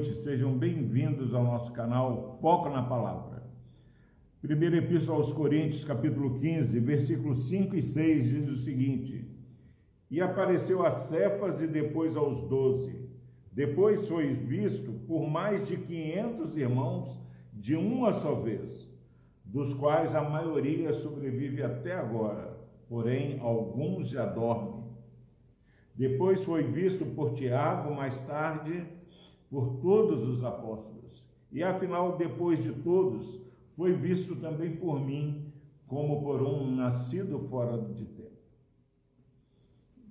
noite, sejam bem-vindos ao nosso canal Foco na Palavra. Primeira Epístola aos Coríntios, capítulo 15, versículos 5 e 6 diz o seguinte: E apareceu a Cefas e depois aos doze. Depois foi visto por mais de quinhentos irmãos de uma só vez, dos quais a maioria sobrevive até agora, porém alguns já dormem. Depois foi visto por Tiago, mais tarde por todos os apóstolos. E afinal, depois de todos, foi visto também por mim, como por um nascido fora de tempo.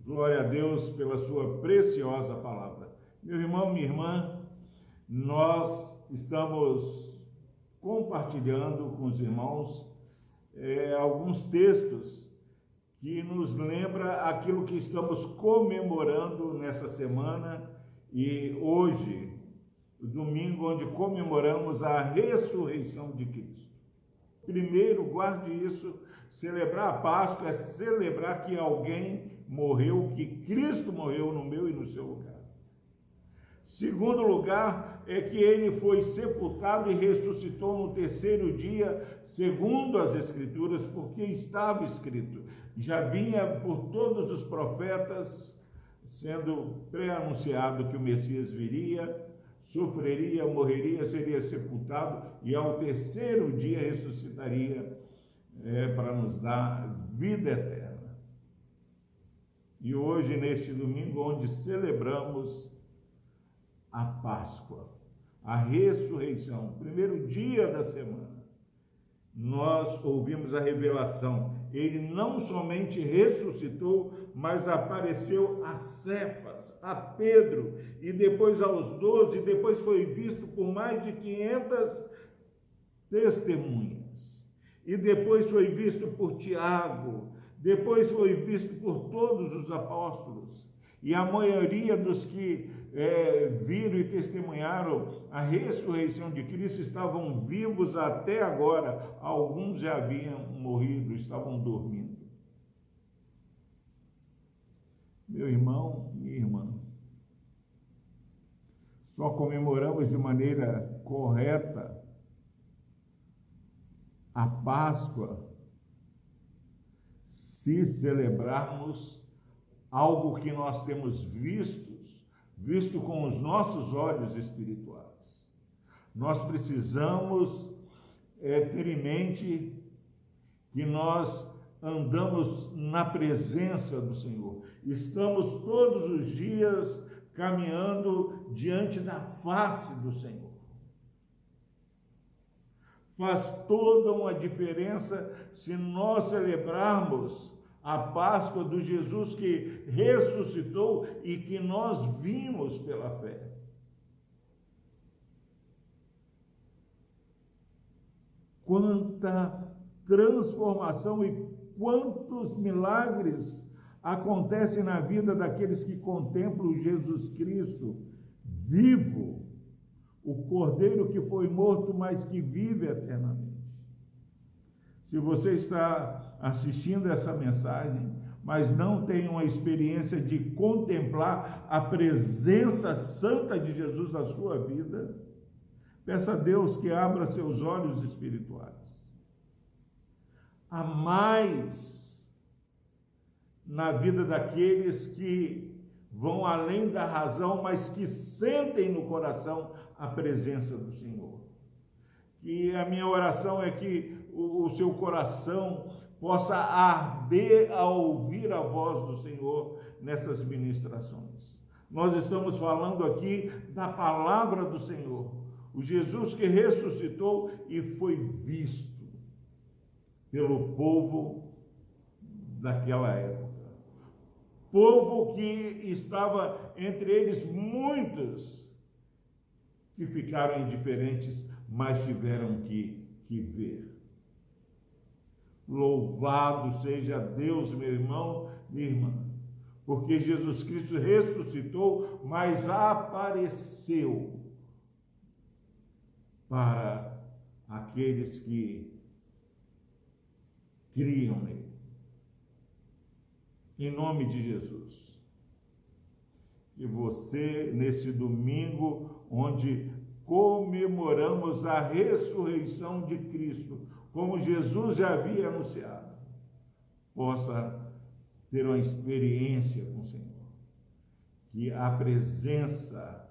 Glória a Deus pela sua preciosa palavra. Meu irmão, minha irmã, nós estamos compartilhando com os irmãos é, alguns textos que nos lembra aquilo que estamos comemorando nessa semana e hoje, domingo onde comemoramos a ressurreição de Cristo. Primeiro, guarde isso, celebrar a Páscoa é celebrar que alguém morreu, que Cristo morreu no meu e no seu lugar. Segundo lugar, é que ele foi sepultado e ressuscitou no terceiro dia, segundo as Escrituras, porque estava escrito. Já vinha por todos os profetas sendo pré-anunciado que o Messias viria, sofreria, morreria, seria sepultado e ao terceiro dia ressuscitaria é, para nos dar vida eterna. E hoje, neste domingo, onde celebramos a Páscoa, a ressurreição, primeiro dia da semana, nós ouvimos a revelação. Ele não somente ressuscitou, mas apareceu a Cefas, a Pedro, e depois aos doze, depois foi visto por mais de 500 testemunhas. E depois foi visto por Tiago, depois foi visto por todos os apóstolos. E a maioria dos que é, viram e testemunharam a ressurreição de Cristo estavam vivos até agora. Alguns já haviam morrido, estavam dormindo. Meu irmão, minha irmã, só comemoramos de maneira correta a Páscoa se celebrarmos algo que nós temos visto visto com os nossos olhos espirituais. Nós precisamos é, ter em mente que nós andamos na presença do Senhor. Estamos todos os dias caminhando diante da face do Senhor. Faz toda uma diferença se nós celebrarmos a Páscoa do Jesus que ressuscitou e que nós vimos pela fé. Quanta transformação e quantos milagres acontecem na vida daqueles que contemplam Jesus Cristo vivo, o Cordeiro que foi morto, mas que vive eternamente. Se você está assistindo essa mensagem, mas não tem uma experiência de contemplar a presença santa de Jesus na sua vida, peça a Deus que abra seus olhos espirituais. Há mais na vida daqueles que vão além da razão, mas que sentem no coração a presença do Senhor. E a minha oração é que o, seu coração possa arder a ouvir a voz do Senhor nessas ministrações. Nós estamos falando aqui da palavra do Senhor, o Jesus que ressuscitou e foi visto pelo povo daquela época. Povo que estava entre eles muitos que ficaram indiferentes, mas tiveram que, que ver. Louvado seja Deus, meu irmão, minha irmã, porque Jesus Cristo ressuscitou, mas apareceu para aqueles que criam nele. Em nome de Jesus. que você, nesse domingo, onde comemoramos a ressurreição de Cristo, como Jesus já havia anunciado, possa ter uma experiência com o Senhor. Que a presença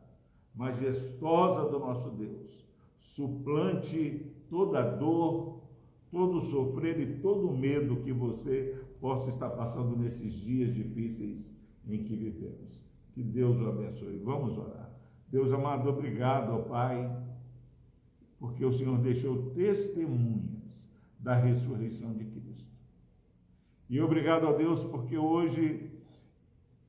majestosa do nosso Deus suplante toda dor, todo sofrer e todo medo que você possa estar passando nesses dias difíceis em que vivemos. Que Deus o abençoe. Vamos orar. Deus amado, obrigado, ó Pai, porque o Senhor deixou testemunhas da ressurreição de Cristo. E obrigado a Deus porque hoje,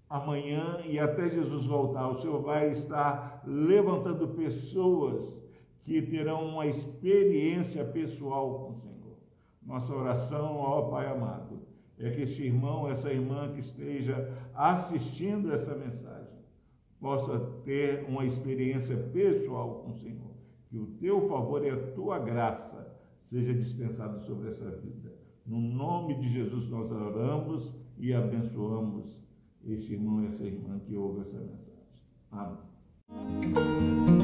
amanhã e até Jesus voltar, o Senhor vai estar levantando pessoas que terão uma experiência pessoal com o Senhor. Nossa oração, ó Pai amado, é que este irmão, essa irmã que esteja assistindo essa mensagem, possa ter uma experiência pessoal com o Senhor. Que o teu favor e a tua graça seja dispensado sobre essa vida. No nome de Jesus nós oramos e abençoamos este irmão e essa irmã que ouve essa mensagem. Amém.